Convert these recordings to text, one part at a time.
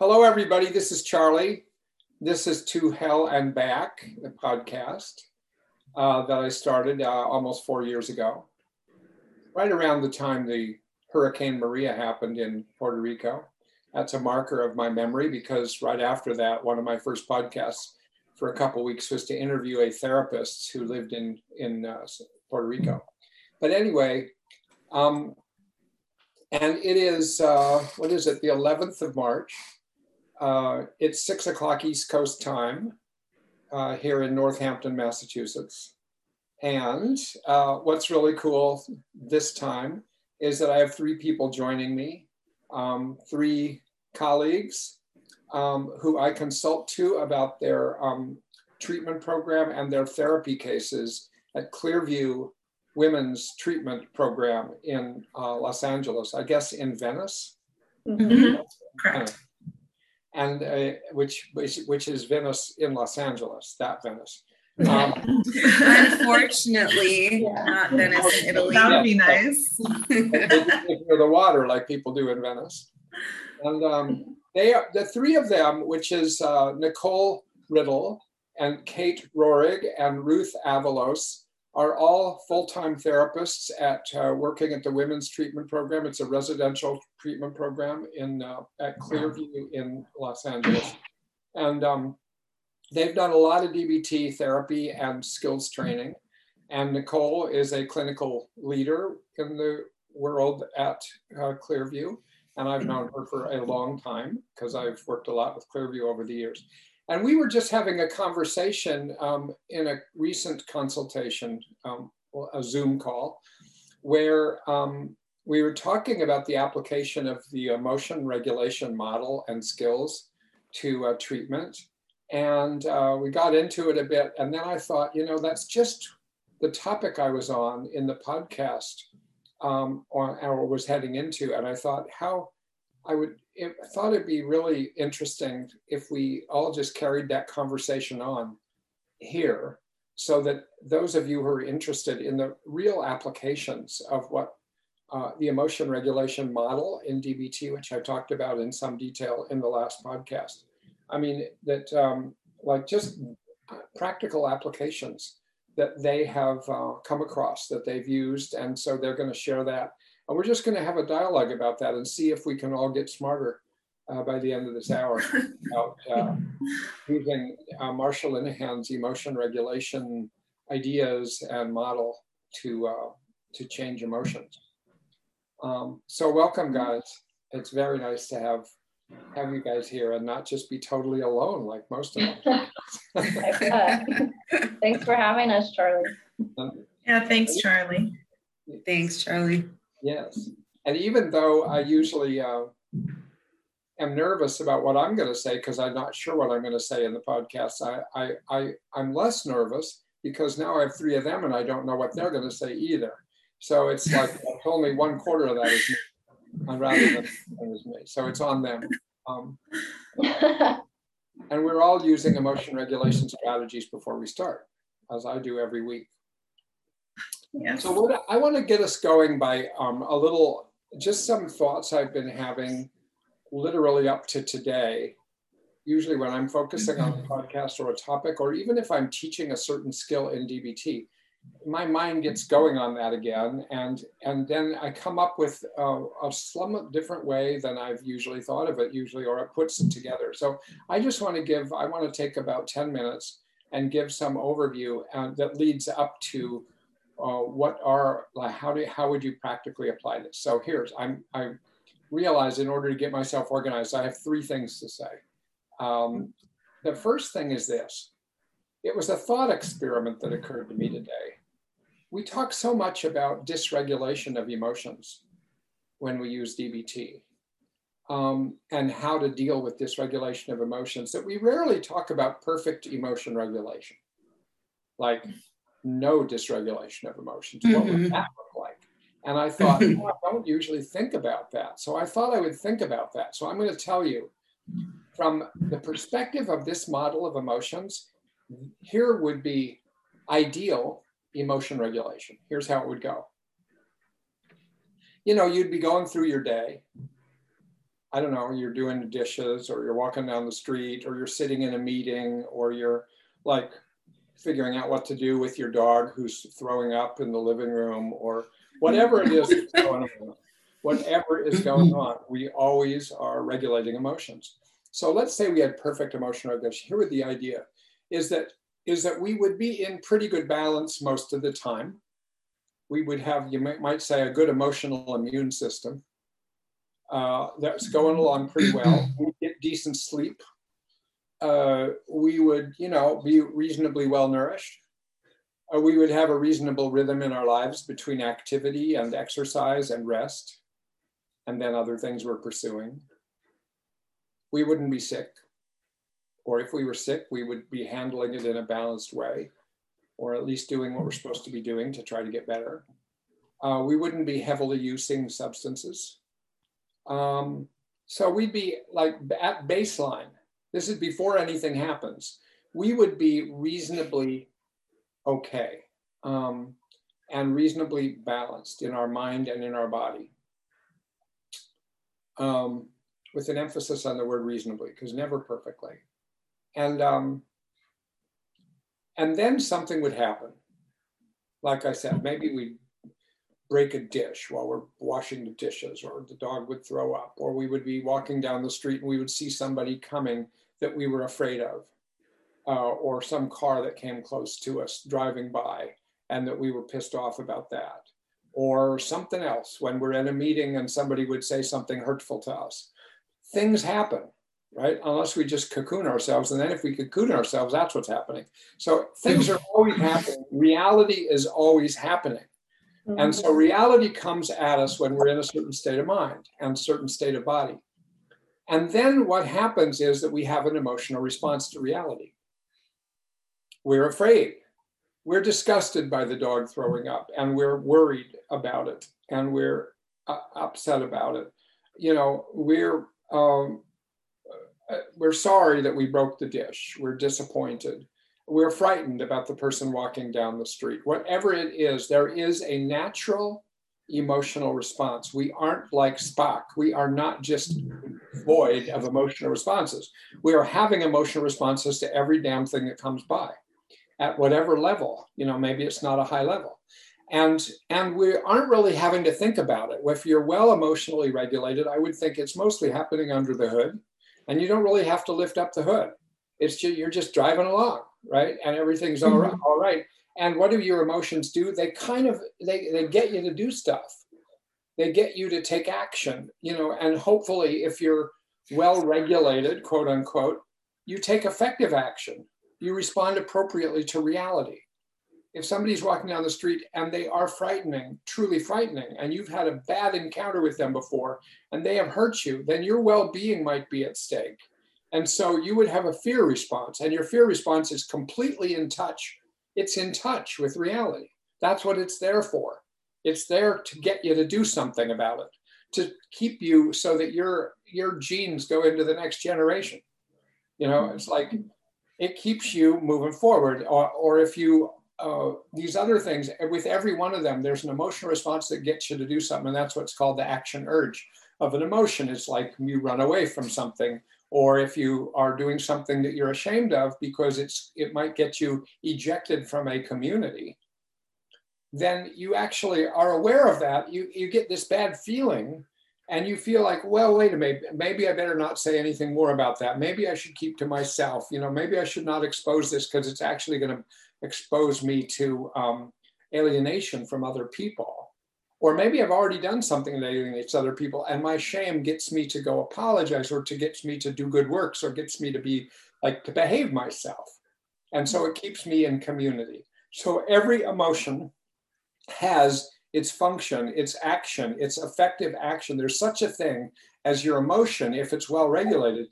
Hello, everybody. This is Charlie. This is To Hell and Back, the podcast uh, that I started uh, almost four years ago, right around the time the Hurricane Maria happened in Puerto Rico. That's a marker of my memory because right after that, one of my first podcasts for a couple weeks was to interview a therapist who lived in in uh, Puerto Rico. But anyway, um, and it is uh, what is it? The 11th of March. Uh, it's six o'clock East Coast time uh, here in Northampton, Massachusetts. And uh, what's really cool this time is that I have three people joining me, um, three colleagues um, who I consult to about their um, treatment program and their therapy cases at Clearview Women's Treatment Program in uh, Los Angeles, I guess in Venice. Mm-hmm. Correct. And uh, which, which which is Venice in Los Angeles, that Venice. Um, Unfortunately, yeah. not Venice in Italy. That would be nice. near the water, like people do in Venice. And um, they are the three of them, which is uh, Nicole Riddle and Kate Rohrig and Ruth Avalos, are all full-time therapists at uh, working at the Women's Treatment Program. It's a residential treatment program in uh, at Clearview in Los Angeles, and um, they've done a lot of DBT therapy and skills training. And Nicole is a clinical leader in the world at uh, Clearview, and I've known her for a long time because I've worked a lot with Clearview over the years. And we were just having a conversation um, in a recent consultation, um, a Zoom call, where um, we were talking about the application of the emotion regulation model and skills to uh, treatment. And uh, we got into it a bit. And then I thought, you know, that's just the topic I was on in the podcast um, or, or was heading into. And I thought, how I would I thought it'd be really interesting if we all just carried that conversation on here so that those of you who are interested in the real applications of what uh, the emotion regulation model in DBT, which I talked about in some detail in the last podcast. I mean, that um, like just practical applications that they have uh, come across that they've used. And so they're going to share that and we're just going to have a dialogue about that and see if we can all get smarter uh, by the end of this hour about uh, using uh, Marsha Linehan's emotion regulation ideas and model to uh, to change emotions. Um, so welcome, guys. It's very nice to have have you guys here and not just be totally alone like most of us. thanks for having us, Charlie. Yeah, thanks, Charlie. Thanks, Charlie. Yes. And even though I usually uh, am nervous about what I'm going to say because I'm not sure what I'm going to say in the podcast, I, I, I, I'm less nervous because now I have three of them and I don't know what they're going to say either. So it's like only one quarter of that is me, rather than is me. So it's on them. Um, and we're all using emotion regulation strategies before we start, as I do every week. Yes. So what I want to get us going by um, a little, just some thoughts I've been having literally up to today. Usually when I'm focusing on a mm-hmm. podcast or a topic, or even if I'm teaching a certain skill in DBT, my mind gets going on that again, and and then I come up with a, a somewhat different way than I've usually thought of it, usually, or it puts it together. So I just want to give, I want to take about 10 minutes and give some overview uh, that leads up to uh, what are like how do how would you practically apply this? So here's I'm I realize in order to get myself organized, I have three things to say. Um, the first thing is this: it was a thought experiment that occurred to me today. We talk so much about dysregulation of emotions when we use DBT. Um, and how to deal with dysregulation of emotions that we rarely talk about perfect emotion regulation. Like no dysregulation of emotions. Mm-hmm. What would mm-hmm. that look like? And I thought, I don't usually think about that. So I thought I would think about that. So I'm going to tell you from the perspective of this model of emotions, here would be ideal emotion regulation. Here's how it would go. You know, you'd be going through your day. I don't know, you're doing the dishes or you're walking down the street or you're sitting in a meeting or you're like figuring out what to do with your dog who's throwing up in the living room or whatever it is that's going on. Whatever is going on, we always are regulating emotions. So let's say we had perfect emotional regulation. Here would the idea is that is that we would be in pretty good balance most of the time. We would have, you might, might say, a good emotional immune system uh, that's going along pretty well. We get decent sleep. Uh, we would, you know, be reasonably well nourished. Uh, we would have a reasonable rhythm in our lives between activity and exercise and rest, and then other things we're pursuing. We wouldn't be sick or if we were sick, we would be handling it in a balanced way, or at least doing what we're supposed to be doing to try to get better. Uh, we wouldn't be heavily using substances. Um, so we'd be like at baseline. This is before anything happens. We would be reasonably okay um, and reasonably balanced in our mind and in our body. Um, with an emphasis on the word reasonably, because never perfectly and um, and then something would happen. Like I said, maybe we break a dish while we're washing the dishes, or the dog would throw up, or we would be walking down the street and we would see somebody coming that we were afraid of, uh, or some car that came close to us driving by, and that we were pissed off about that, or something else when we're in a meeting and somebody would say something hurtful to us. Things happen right? Unless we just cocoon ourselves. And then if we cocoon ourselves, that's what's happening. So things are always happening. Reality is always happening. And so reality comes at us when we're in a certain state of mind and certain state of body. And then what happens is that we have an emotional response to reality. We're afraid. We're disgusted by the dog throwing up and we're worried about it and we're uh, upset about it. You know, we're um, uh, we're sorry that we broke the dish. We're disappointed. We're frightened about the person walking down the street. Whatever it is, there is a natural emotional response. We aren't like Spock. We are not just void of emotional responses. We are having emotional responses to every damn thing that comes by at whatever level. You know, maybe it's not a high level. And, and we aren't really having to think about it. If you're well emotionally regulated, I would think it's mostly happening under the hood and you don't really have to lift up the hood. It's just, you're just driving along, right? And everything's all right, mm-hmm. all right. And what do your emotions do? They kind of they, they get you to do stuff. They get you to take action, you know, and hopefully if you're well regulated, quote unquote, you take effective action. You respond appropriately to reality if somebody's walking down the street and they are frightening, truly frightening, and you've had a bad encounter with them before and they have hurt you, then your well being might be at stake. And so you would have a fear response, and your fear response is completely in touch. It's in touch with reality. That's what it's there for. It's there to get you to do something about it, to keep you so that your your genes go into the next generation. You know, it's like it keeps you moving forward. Or, or if you uh, these other things, with every one of them, there's an emotional response that gets you to do something. And that's what's called the action urge of an emotion. It's like you run away from something, or if you are doing something that you're ashamed of because it's it might get you ejected from a community, then you actually are aware of that. You, you get this bad feeling and you feel like, well, wait a minute, maybe I better not say anything more about that. Maybe I should keep to myself. You know, maybe I should not expose this because it's actually going to expose me to um, alienation from other people. Or maybe I've already done something that other people, and my shame gets me to go apologize or to gets me to do good works or gets me to be like to behave myself. And so it keeps me in community. So every emotion has its function, its action, its effective action. There's such a thing as your emotion, if it's well regulated,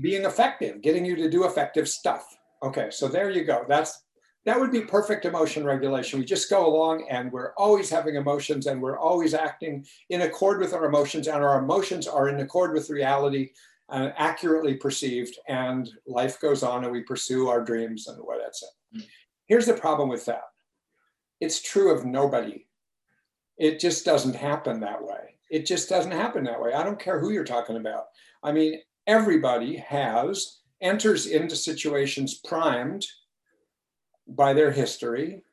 being effective, getting you to do effective stuff. Okay, so there you go. That's that would be perfect emotion regulation. We just go along and we're always having emotions and we're always acting in accord with our emotions, and our emotions are in accord with reality, uh, accurately perceived, and life goes on and we pursue our dreams and what that's it. Here's the problem with that it's true of nobody. It just doesn't happen that way. It just doesn't happen that way. I don't care who you're talking about. I mean, everybody has enters into situations primed by their history,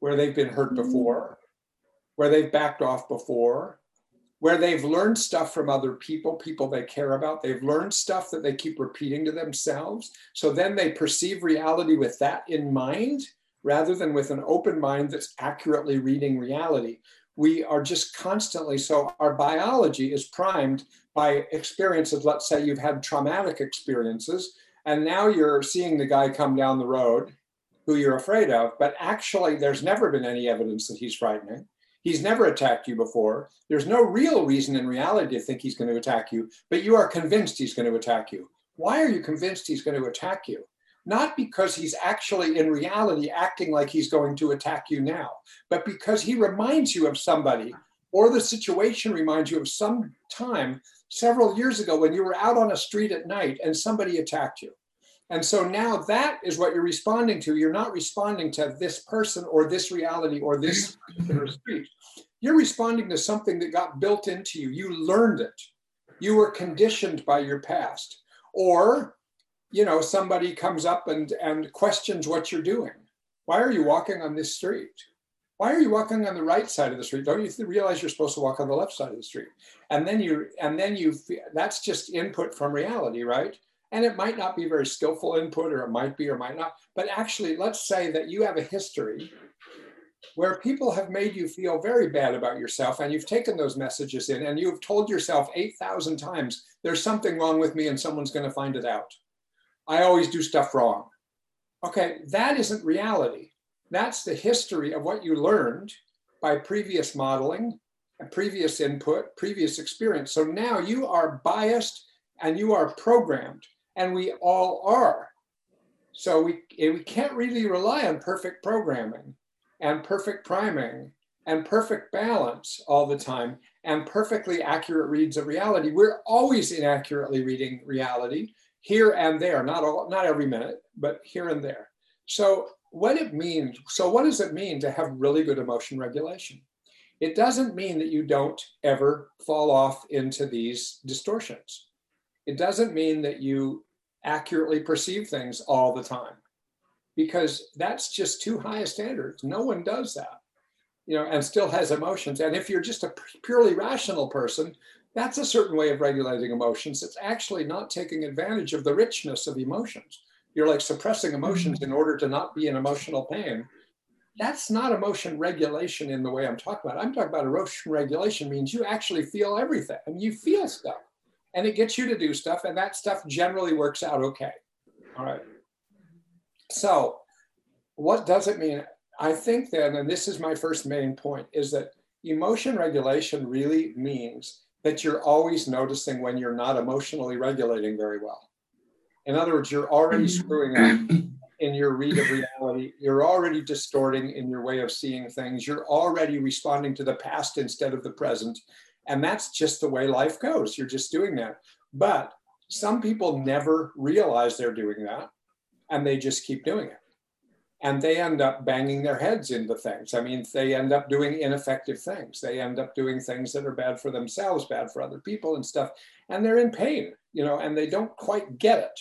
where they've been hurt Mm-hmm. before, where they've backed off before, where they've learned stuff from other people, people they care about. They've learned stuff that they keep repeating to themselves. So then they perceive reality with that in mind rather than with an open mind that's accurately reading reality. We are just constantly, so our biology is primed by experiences. Let's say you've had traumatic experiences, and now you're seeing the guy come down the road who you're afraid of, but actually, there's never been any evidence that he's frightening. He's never attacked you before. There's no real reason in reality to think he's going to attack you, but you are convinced he's going to attack you. Why are you convinced he's going to attack you? Not because he's actually in reality acting like he's going to attack you now, but because he reminds you of somebody or the situation reminds you of some time several years ago when you were out on a street at night and somebody attacked you. And so now that is what you're responding to. You're not responding to this person or this reality or this particular speech. You're responding to something that got built into you. You learned it. You were conditioned by your past. Or, you know, somebody comes up and, and questions what you're doing. Why are you walking on this street? Why are you walking on the right side of the street? Don't you realize you're supposed to walk on the left side of the street? And then you, and then you, that's just input from reality, right? And it might not be very skillful input, or it might be or might not. But actually, let's say that you have a history where people have made you feel very bad about yourself, and you've taken those messages in, and you've told yourself 8,000 times, there's something wrong with me, and someone's going to find it out. I always do stuff wrong. Okay, that isn't reality. That's the history of what you learned by previous modeling, previous input, previous experience. So now you are biased and you are programmed and we all are. So we, we can't really rely on perfect programming and perfect priming and perfect balance all the time and perfectly accurate reads of reality. We're always inaccurately reading reality here and there, not all, not every minute, but here and there. So what it means, so what does it mean to have really good emotion regulation? It doesn't mean that you don't ever fall off into these distortions. It doesn't mean that you accurately perceive things all the time because that's just too high a standard. No one does that, you know, and still has emotions. And if you're just a purely rational person, that's a certain way of regulating emotions. It's actually not taking advantage of the richness of emotions. You're like suppressing emotions mm-hmm. in order to not be in emotional pain. That's not emotion regulation in the way I'm talking about. I'm talking about emotion regulation means you actually feel everything and you feel stuff and it gets you to do stuff and that stuff generally works out okay. All right. So what does it mean? I think then and this is my first main point is that emotion regulation really means that you're always noticing when you're not emotionally regulating very well. In other words you're already mm-hmm. screwing up in your read of reality. You're already distorting in your way of seeing things. You're already responding to the past instead of the present and that's just the way life goes. You're just doing that. But some people never realize they're doing that and they just keep doing it. And they end up banging their heads into things. I mean, they end up doing ineffective things. They end up doing things that are bad for themselves, bad for other people and stuff. And they're in pain, you know, and they don't quite get it.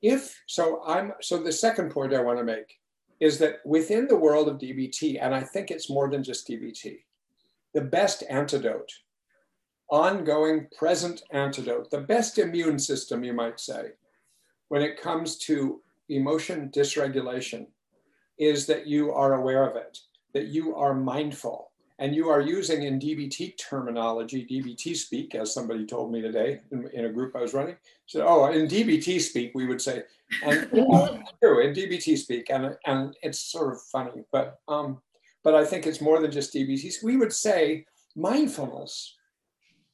If so, I'm so the second point I want to make is that within the world of DBT, and I think it's more than just DBT, the best antidote ongoing present antidote, the best immune system, you might say, when it comes to emotion dysregulation, is that you are aware of it, that you are mindful, and you are using in DBT terminology, DBT speak, as somebody told me today in, in a group I was running. said, oh, in DBT speak, we would say, and it's true in DBT speak, and and it's sort of funny, but um, but I think it's more than just DBT. We would say mindfulness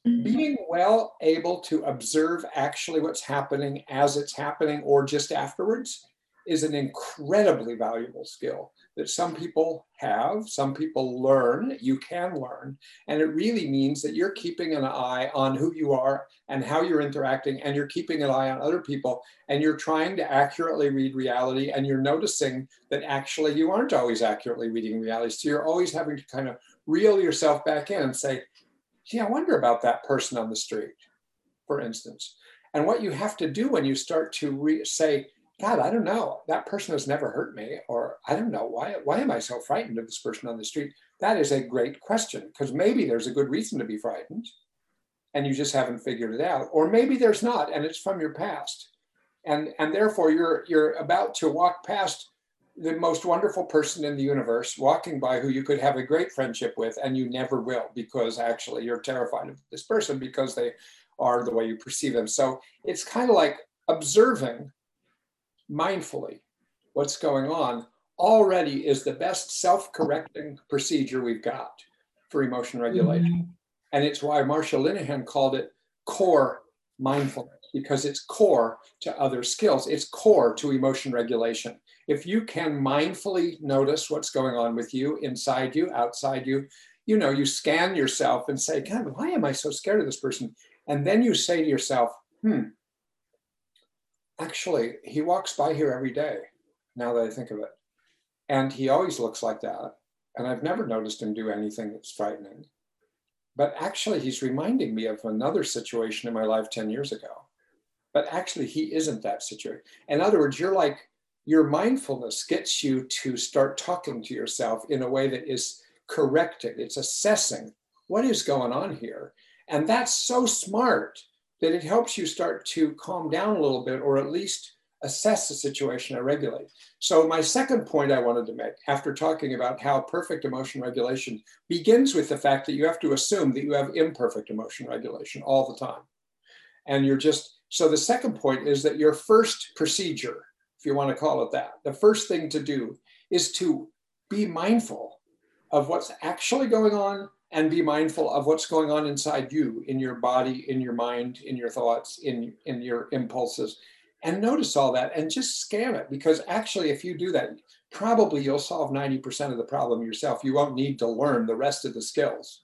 Mm-hmm. being well able to observe actually what's happening as it's happening or just afterwards is an incredibly valuable skill that some people have, some people learn, you can learn. And it really means that you're keeping an eye on who you are and how you're interacting, and you're keeping an eye on other people, and you're trying to accurately read reality, and you're noticing that actually you aren't always accurately reading reality. So you're always having to kind of reel yourself back in and say, gee, I wonder about that person on the street, for instance. And what you have to do when you start to re- say, God, I don't know, that person has never hurt me, or I don't know, why, why am I so frightened of this person on the street? That is a great question, because maybe there's a good reason to be frightened and you just haven't figured it out. Or maybe there's not, and it's from your past. And, and therefore you're you're about to walk past the most wonderful person in the universe walking by who you could have a great friendship with and you never will because actually you're terrified of this person because they are the way you perceive them. So it's kind of like observing mindfully what's going on already is the best self-correcting procedure we've got for emotion regulation. Mm-hmm. and it's why marsha linehan called it core mindfulness because it's core to other skills. It's core to emotion regulation if you can mindfully notice what's going on with you inside you, outside you, you know, you scan yourself and say, God, why am I so scared of this person? And then you say to yourself, hmm, actually, he walks by here every day, now that I think of it. And he always looks like that. And I've never noticed him do anything that's frightening. But actually, he's reminding me of another situation in my life 10 years ago. But actually, he isn't that situation. In other words, you're like your mindfulness gets you to start talking to yourself in a way that is correcting, it's assessing what is going on here. And that's so smart that it helps you start to calm down a little bit or at least assess the situation and regulate. So, my second point I wanted to make after talking about how perfect emotion regulation begins with the fact that you have to assume that you have imperfect emotion regulation all the time. And you're just, so the second point is that your first procedure if you want to call it that, the first thing to do is to be mindful of what's actually going on and be mindful of what's going on inside you, in your body, in your mind, in your thoughts, in, in your impulses. And notice all that and just scan it because actually, if you do that, probably you'll solve 90% of the problem yourself. You won't need to learn the rest of the skills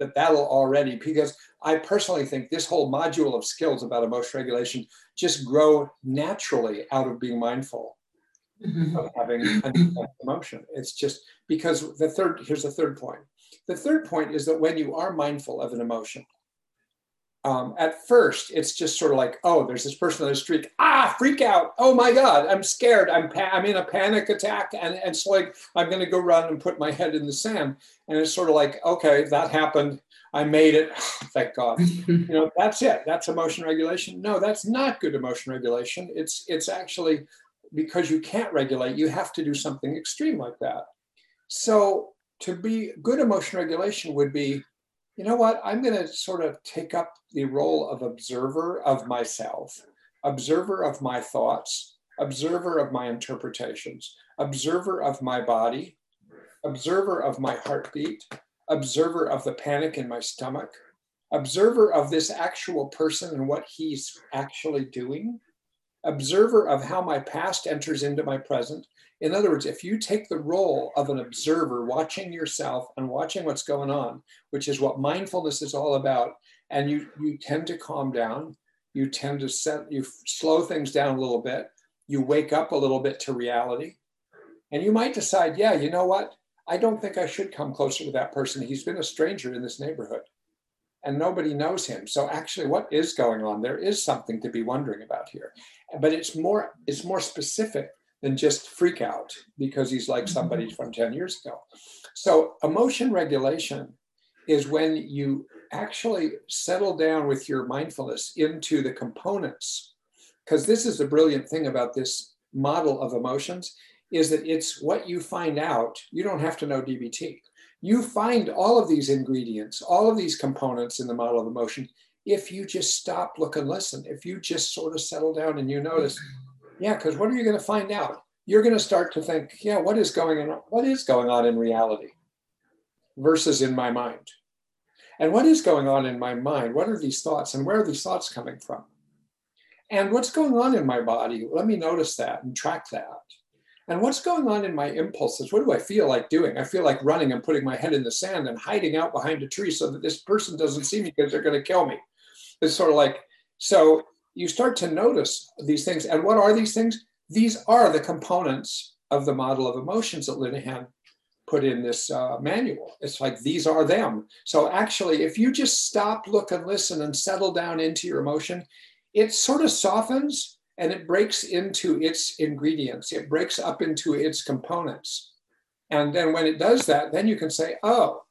that that'll already because i personally think this whole module of skills about emotion regulation just grow naturally out of being mindful mm-hmm. of having an emotion it's just because the third here's the third point the third point is that when you are mindful of an emotion um, at first it's just sort of like oh there's this person on the street ah freak out. Oh my god i'm scared. I'm pa- i'm in a panic attack and, and it's like i'm going to go run and put my head in the sand. And it's sort of like okay that happened. I made it. Thank god. You know that's it. That's emotion regulation. No that's not good emotion regulation. It's it's actually because you can't regulate you have to do something extreme like that. So to be good emotion regulation would be you know what? I'm going to sort of take up the role of observer of myself, observer of my thoughts, observer of my interpretations, observer of my body, observer of my heartbeat, observer of the panic in my stomach, observer of this actual person and what he's actually doing, observer of how my past enters into my present, in other words, if you take the role of an observer, watching yourself and watching what's going on, which is what mindfulness is all about, and you, you tend to calm down, you tend to set, you slow things down a little bit, you wake up a little bit to reality, and you might decide, yeah, you know what? I don't think I should come closer to that person. He's been a stranger in this neighborhood and nobody knows him. So actually what is going on? There is something to be wondering about here. But it's more it's more specific than just freak out because he's like somebody mm-hmm. from 10 years ago. So, emotion regulation is when you actually settle down with your mindfulness into the components. Because this is the brilliant thing about this model of emotions is that it's what you find out. You don't have to know DBT. You find all of these ingredients, all of these components in the model of emotion if you just stop, look, and listen. If you just sort of settle down and you notice, yeah, because what are you going to find out? You're going to start to think, yeah, what is going on? What is going on in reality versus in my mind? And what is going on in my mind? What are these thoughts and where are these thoughts coming from? And what's going on in my body? Let me notice that and track that. And what's going on in my impulses? What do I feel like doing? I feel like running and putting my head in the sand and hiding out behind a tree so that this person doesn't see me because they're going to kill me. It's sort of like, so you start to notice these things. And what are these things? These are the components of the model of emotions that Linehan put in this uh, manual. It's like these are them. So actually, if you just stop, look, and listen and settle down into your emotion, it sort of softens and it breaks into its ingredients. It breaks up into its components. And then when it does that, then you can say, oh,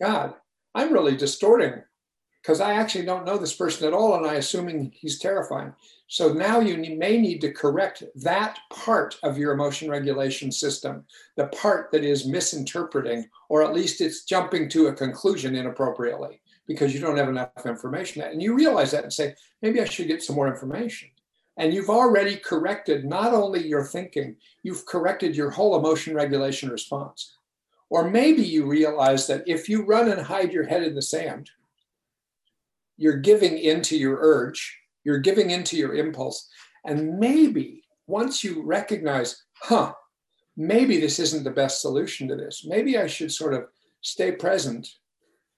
God, I'm really distorting because I actually don't know this person at all and I'm assuming he's terrifying. So now you may need to correct that part of your emotion regulation system, the part that is misinterpreting, or at least it's jumping to a conclusion inappropriately because you don't have enough information. And you realize that and say, maybe I should get some more information. And you've already corrected not only your thinking, you've corrected your whole emotion regulation response. Or maybe you realize that if you run and hide your head in the sand, you're giving into your urge, you're giving into your impulse. And maybe once you recognize, huh, maybe this isn't the best solution to this, maybe I should sort of stay present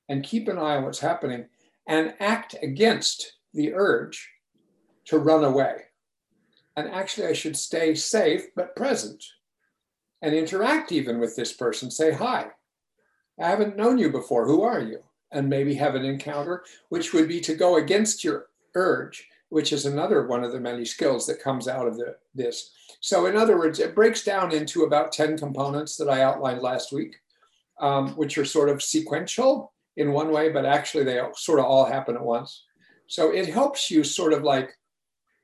and keep an eye on what's happening and act against the urge to run away. And actually, I should stay safe but present and interact even with this person. Say, hi, I haven't known you before. Who are you? And maybe have an encounter, which would be to go against your urge, which is another one of the many skills that comes out of the, this. So, in other words, it breaks down into about 10 components that I outlined last week, um, which are sort of sequential in one way, but actually they sort of all happen at once. So, it helps you sort of like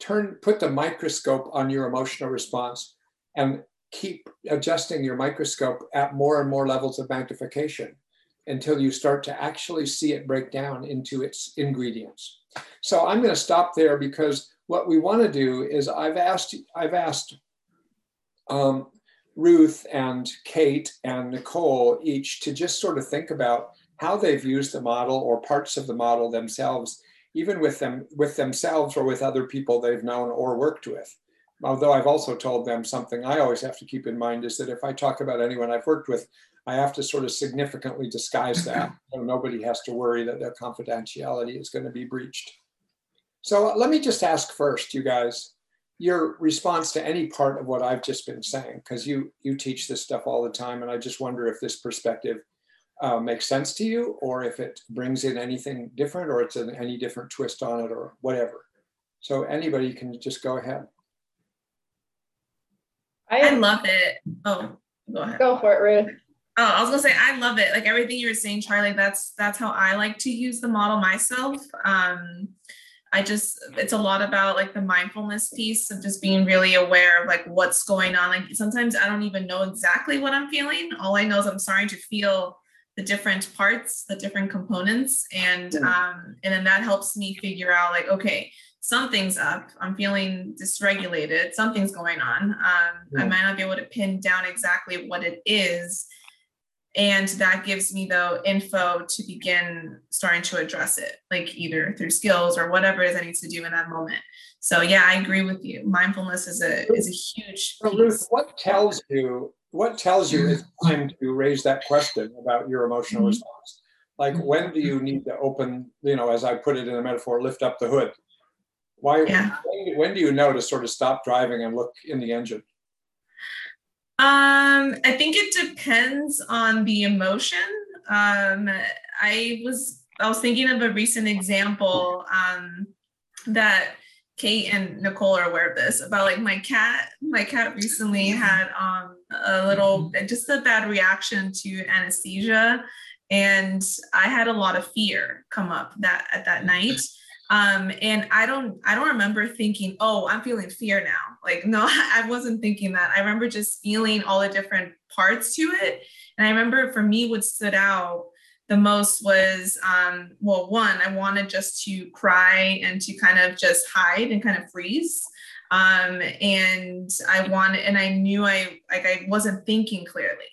turn, put the microscope on your emotional response and keep adjusting your microscope at more and more levels of magnification until you start to actually see it break down into its ingredients. So I'm going to stop there because what we want to do is I've asked I've asked um, Ruth and Kate and Nicole each to just sort of think about how they've used the model or parts of the model themselves, even with them with themselves or with other people they've known or worked with although I've also told them something I always have to keep in mind is that if I talk about anyone I've worked with, I have to sort of significantly disguise that so nobody has to worry that their confidentiality is going to be breached. So uh, let me just ask first, you guys, your response to any part of what I've just been saying, because you you teach this stuff all the time, and I just wonder if this perspective uh, makes sense to you, or if it brings in anything different, or it's an, any different twist on it, or whatever. So anybody can just go ahead. I, I love it. Oh, go ahead. Go for it, Ruth. Oh, I was gonna say I love it. Like everything you were saying, Charlie. That's that's how I like to use the model myself. Um, I just it's a lot about like the mindfulness piece of just being really aware of like what's going on. Like sometimes I don't even know exactly what I'm feeling. All I know is I'm starting to feel the different parts, the different components, and um, and then that helps me figure out like okay, something's up. I'm feeling dysregulated. Something's going on. Um, yeah. I might not be able to pin down exactly what it is. And that gives me the info to begin starting to address it, like either through skills or whatever it is I need to do in that moment. So yeah, I agree with you. Mindfulness is a is a huge. Ruth, what tells you what tells you it's time to raise that question about your emotional mm-hmm. response? Like when do you need to open, you know, as I put it in a metaphor, lift up the hood? Why? Yeah. When, when do you know to sort of stop driving and look in the engine? Um, I think it depends on the emotion. Um, I was I was thinking of a recent example um, that Kate and Nicole are aware of this about like my cat. My cat recently had um, a little just a bad reaction to anesthesia, and I had a lot of fear come up that at that night. Um and i don't i don't remember thinking oh i'm feeling fear now. Like no i wasn't thinking that. I remember just feeling all the different parts to it. And i remember for me what stood out the most was um well one i wanted just to cry and to kind of just hide and kind of freeze um and i wanted and i knew i like i wasn't thinking clearly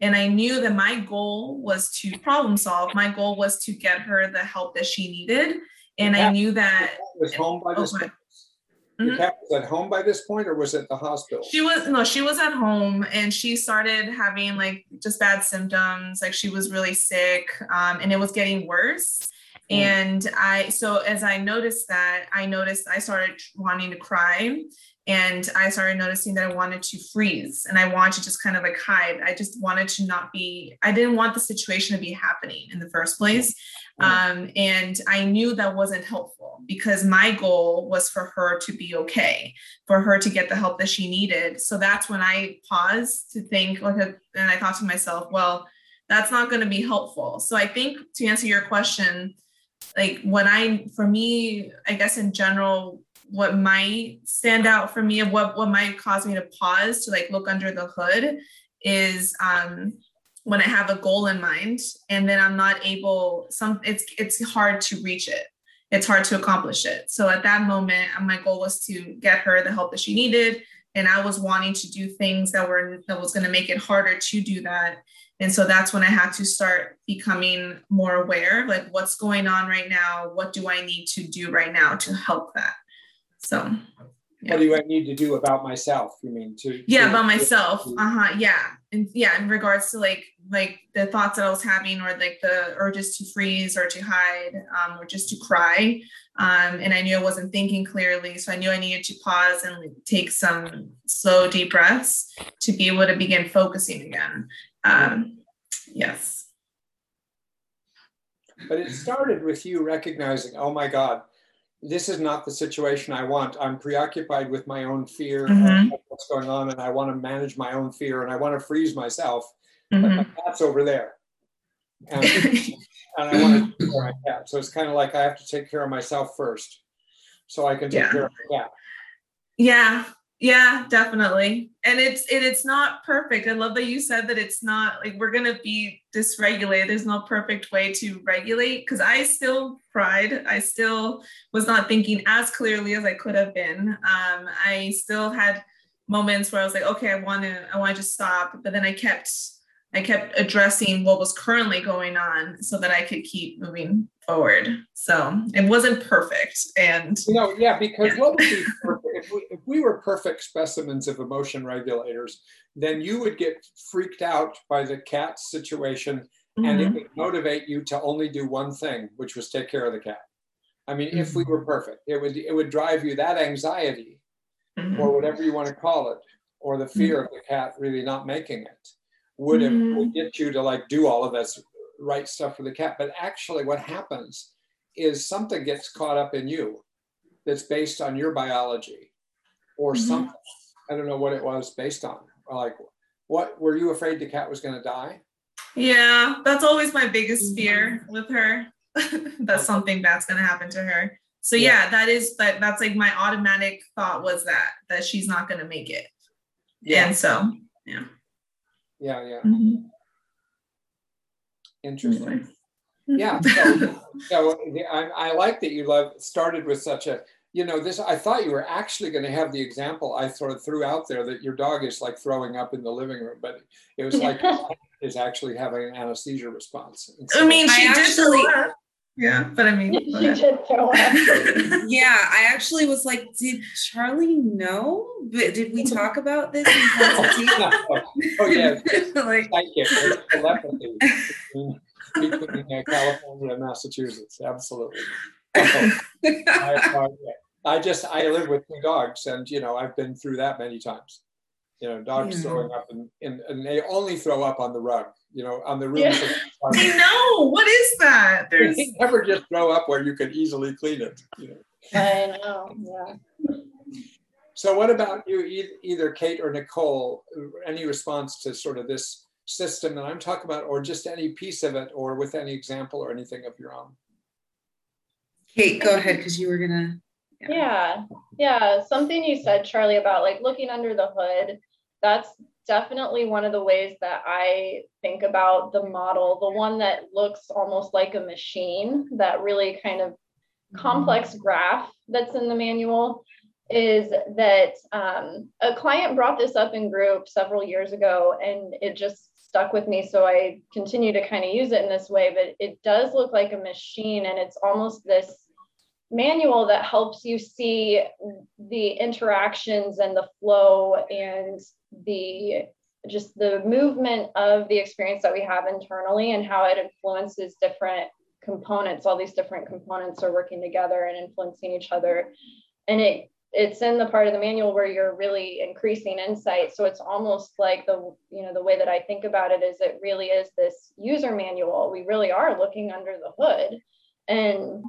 and I knew that my goal was to problem solve. My goal was to get her the help that she needed and I knew that was home by this point. Your cat was at home by this point, or was it the hospital? She was no, she was at home, and she started having like just bad symptoms. Like she was really sick, um, and it was getting worse. And I, so as I noticed that, I noticed I started wanting to cry and I started noticing that I wanted to freeze and I wanted to just kind of like hide. I just wanted to not be, I didn't want the situation to be happening in the first place. Um, and I knew that wasn't helpful because my goal was for her to be okay, for her to get the help that she needed. So that's when I paused to think, like, and I thought to myself, well, that's not going to be helpful. So I think to answer your question, like when I, for me, I guess in general, what might stand out for me of what, what might cause me to pause to like look under the hood is um, when I have a goal in mind and then I'm not able, some it's it's hard to reach it. It's hard to accomplish it. So at that moment, my goal was to get her the help that she needed. And I was wanting to do things that were that was going to make it harder to do that. And so that's when I had to start becoming more aware like what's going on right now. What do I need to do right now to help that? So yeah. what do I need to do about myself? You mean to yeah, to, about myself. Uh-huh. Yeah. And yeah, in regards to like like the thoughts that I was having or like the urges to freeze or to hide um, or just to cry. Um, and I knew I wasn't thinking clearly. So I knew I needed to pause and take some slow, deep breaths to be able to begin focusing again. Um, yes. But it started with you recognizing, oh my God, this is not the situation I want. I'm preoccupied with my own fear mm-hmm. what's going on, and I want to manage my own fear, and I want to freeze myself. Mm-hmm. But my cat's over there, and, and I want to take care of my cat. So it's kind of like I have to take care of myself first, so I can take yeah. care of my cat. Yeah, yeah, definitely. And it's it, it's not perfect. I love that you said that it's not like we're gonna be dysregulated. There's no perfect way to regulate because I still cried. I still was not thinking as clearly as I could have been. Um, I still had moments where I was like, okay, I want to I want to just stop, but then I kept I kept addressing what was currently going on so that I could keep moving forward. So it wasn't perfect. And you know, yeah, because yeah. what would be if we, if we were perfect specimens of emotion regulators, then you would get freaked out by the cat situation mm-hmm. and it mm-hmm. would motivate you to only do one thing, which was take care of the cat. I mean, mm-hmm. if we mm-hmm. were perfect, it would it would drive you that anxiety mm-hmm. or whatever you want to call it, or the fear mm-hmm. of the cat really not making it would have mm-hmm. would get you to like do all of this right stuff for the cat. But actually, what happens is something gets caught up in you that's based on your biology or mm-hmm. something. I don't know what it was based on. Like, what were you afraid the cat was going to die? Yeah, that's always my biggest fear with her. that something bad's going to happen to her. So yeah. yeah, that is that. That's like my automatic thought was that that she's not going to make it. Yeah. And so yeah. Yeah, yeah. Mm-hmm. Interesting. Mm-hmm. Yeah. So, so I, I like that you love started with such a you know this i thought you were actually going to have the example i sort of threw out there that your dog is like throwing up in the living room but it was like is actually having an anesthesia response so, i mean she I did actually, yeah, but I mean, she did throw up. yeah, I actually was like, did Charlie know? But did we talk about this? oh, oh yeah, like, psychic telepathy between, between uh, California and Massachusetts. Absolutely. Oh, I, I, just I live with two dogs, and you know I've been through that many times. You know, dogs yeah. throwing up, and, and and they only throw up on the rug you know, on the room. Yeah. I know. What is that? There's never just throw up where you could easily clean it. You know. I know. Yeah. So, what about you, either Kate or Nicole? Any response to sort of this system that I'm talking about, or just any piece of it, or with any example or anything of your own? Kate, go ahead because you were gonna. Yeah. yeah, yeah. Something you said, Charlie, about like looking under the hood. That's definitely one of the ways that I think about the model, the one that looks almost like a machine, that really kind of complex graph that's in the manual is that um, a client brought this up in group several years ago and it just stuck with me. So I continue to kind of use it in this way, but it does look like a machine and it's almost this manual that helps you see the interactions and the flow and the just the movement of the experience that we have internally and how it influences different components, all these different components are working together and influencing each other. And it it's in the part of the manual where you're really increasing insight. So it's almost like the you know the way that I think about it is it really is this user manual. We really are looking under the hood and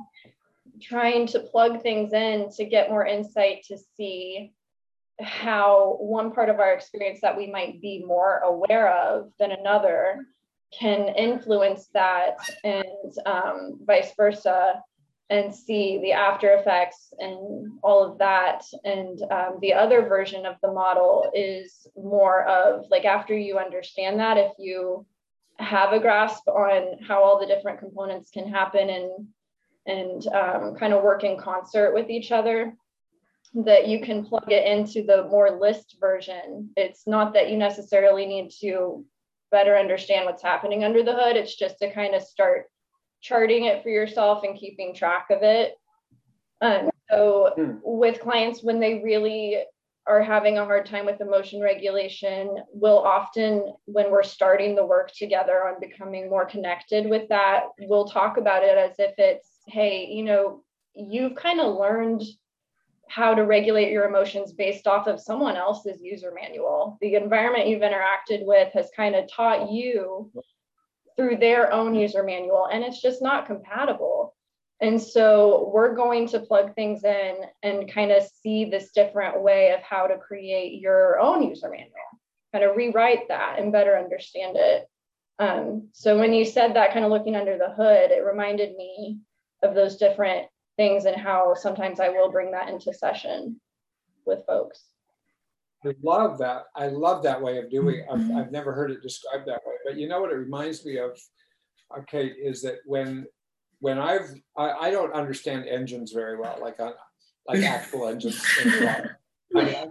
trying to plug things in to get more insight to see how one part of our experience that we might be more aware of than another can influence that and um, vice versa and see the after effects and all of that. And um, the other version of the model is more of like after you understand that if you have a grasp on how all the different components can happen and and um, kind of work in concert with each other that you can plug it into the more list version. It's not that you necessarily need to better understand what's happening under the hood. It's just to kind of start charting it for yourself and keeping track of it. Um, so hmm. with clients, when they really are having a hard time with emotion regulation, we'll often, when we're starting the work together on becoming more connected with that, we'll talk about it as if it's, hey, you know, you've kind of learned how to regulate your emotions based off of someone else's user manual. The environment you've interacted with has kind of taught you through their own user manual, and it's just not compatible. And so we're going to plug things in and kind of see this different way of how to create your own user manual, kind of rewrite that and better understand it. Um, so when you said that, kind of looking under the hood, it reminded me of those different things and how sometimes I will bring that into session with folks. I love that. I love that way of doing it. I've, mm-hmm. I've never heard it described that way. But you know what it reminds me of, okay, is that when when I've I, I don't understand engines very well, like on like actual engines. I,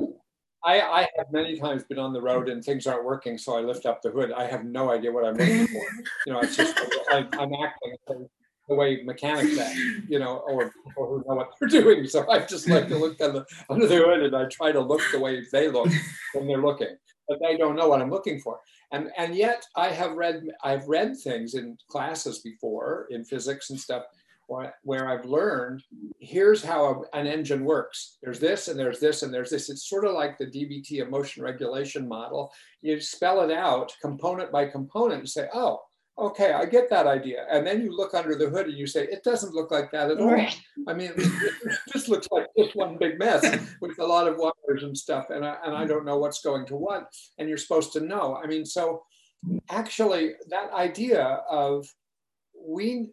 I, I have many times been on the road and things aren't working, so I lift up the hood. I have no idea what I'm looking for. You know, it's just I, am acting the way mechanics act, you know, or people who know what they're doing. So I just like to look under, under the hood and I try to look the way they look when they're looking, but they don't know what I'm looking for. And and yet I have read I've read things in classes before in physics and stuff where, where I've learned here's how a, an engine works. There's this and there's this and there's this. It's sort of like the DBT emotion regulation model. You spell it out component by component and say, oh, okay, I get that idea. And then you look under the hood and you say, it doesn't look like that at all. Right. I mean, it just looks like just one big mess with a lot of wires and stuff. And I, and I don't know what's going to what. And you're supposed to know. I mean, so actually, that idea of we,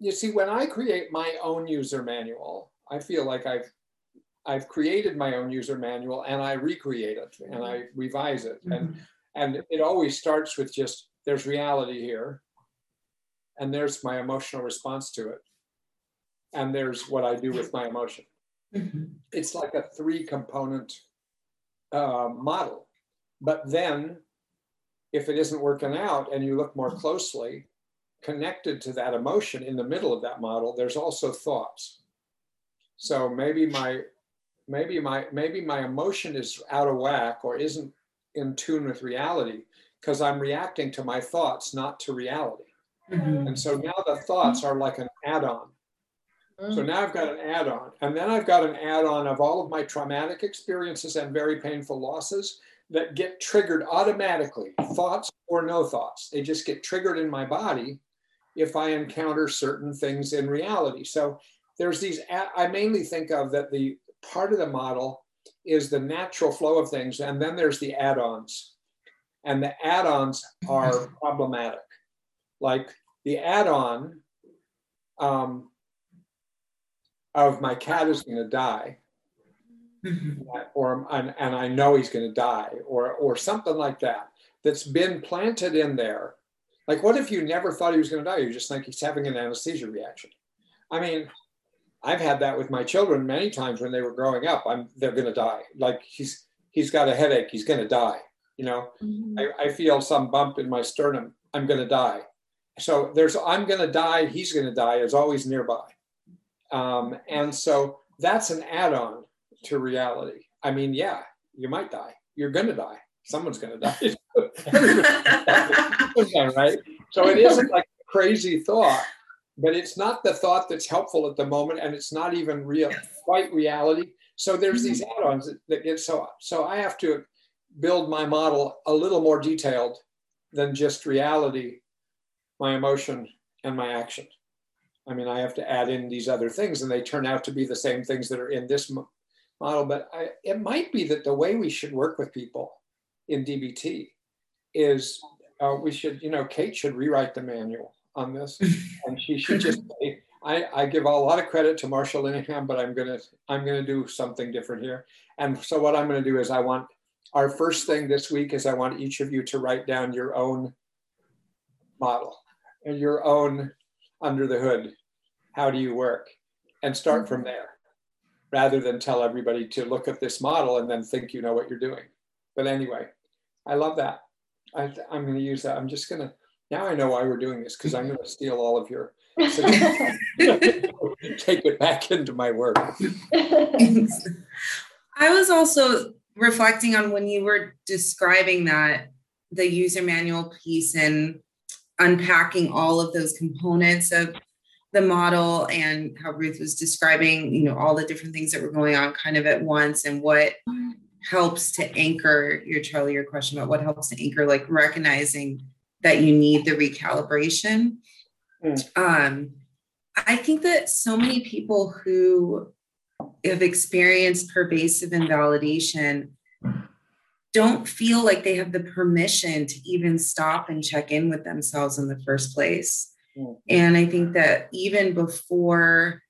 you see, when I create my own user manual, I feel like I've I've created my own user manual and I recreate it and I revise it. And mm-hmm. and it always starts with just there's reality here, and there's my emotional response to it, and there's what I do with my emotion. Mm-hmm. It's like a three component uh, model. But then, if it isn't working out and you look more closely, connected to that emotion in the middle of that model, there's also thoughts. So maybe my maybe my maybe my emotion is out of whack or isn't in tune with reality because I'm reacting to my thoughts, not to reality. Mm-hmm. And so now the thoughts are like an add on. Mm-hmm. So now I've got an add on. And then I've got an add on of all of my traumatic experiences and very painful losses that get triggered automatically, thoughts or no thoughts. They just get triggered in my body if I encounter certain things in reality. So there's these, I mainly think of that the part of the model is the natural flow of things, and then there's the add ons and the add-ons are problematic. Like the add-on um, of my cat is going to die, or and, and I know he's going to die, or or something like that. That's been planted in there. Like, what if you never thought he was going to die? You just think he's having an anesthesia reaction. I mean, I've had that with my children many times when they were growing up. I'm they're going to die. Like he's he's got a headache. He's going to die you know mm-hmm. I, I, feel some bump in my sternum. I'm going to die. So there's i'm going to die he's going to die is always nearby. Um, and so that's an add-on to reality. I mean yeah you might die. You're going to die. Someone's going to die right? So it isn't like a crazy thought but it's not the thought that's helpful at the moment, and it's not even real, quite reality. So there's these Mm-hmm. add-ons that, that get so so I have to build my model a little more detailed than just reality, my emotion, and my action. I mean, I have to add in these other things, and they turn out to be the same things that are in this mo- model. But I, it might be that the way we should work with people in DBT is uh, we should, you know, Kate should rewrite the manual on this, and she should just. say, I, I give a lot of credit to Marsha Linehan, but I'm gonna I'm gonna do something different here. And so what I'm gonna do is I want our first thing this week is I want each of you to write down your own model and your own under the hood. How do you work? And start from mm-hmm. there rather than tell everybody to look at this model and then think you know what you're doing. But anyway, I love that. I, I'm going to use that. I'm just going to, now I know why we're doing this because I'm going to steal all of your, take it back into my work. I was also reflecting on when you were describing that the user manual piece and unpacking all of those components of the model and how Ruth was describing, you know, all the different things that were going on kind of at once and what helps to anchor your Charlie, your question about what helps to anchor, like recognizing that you need the recalibration. Mm. Um, I think that so many people who have experienced pervasive invalidation don't feel like they have the permission to even stop and check in with themselves in the first place. Mm. And I think that even before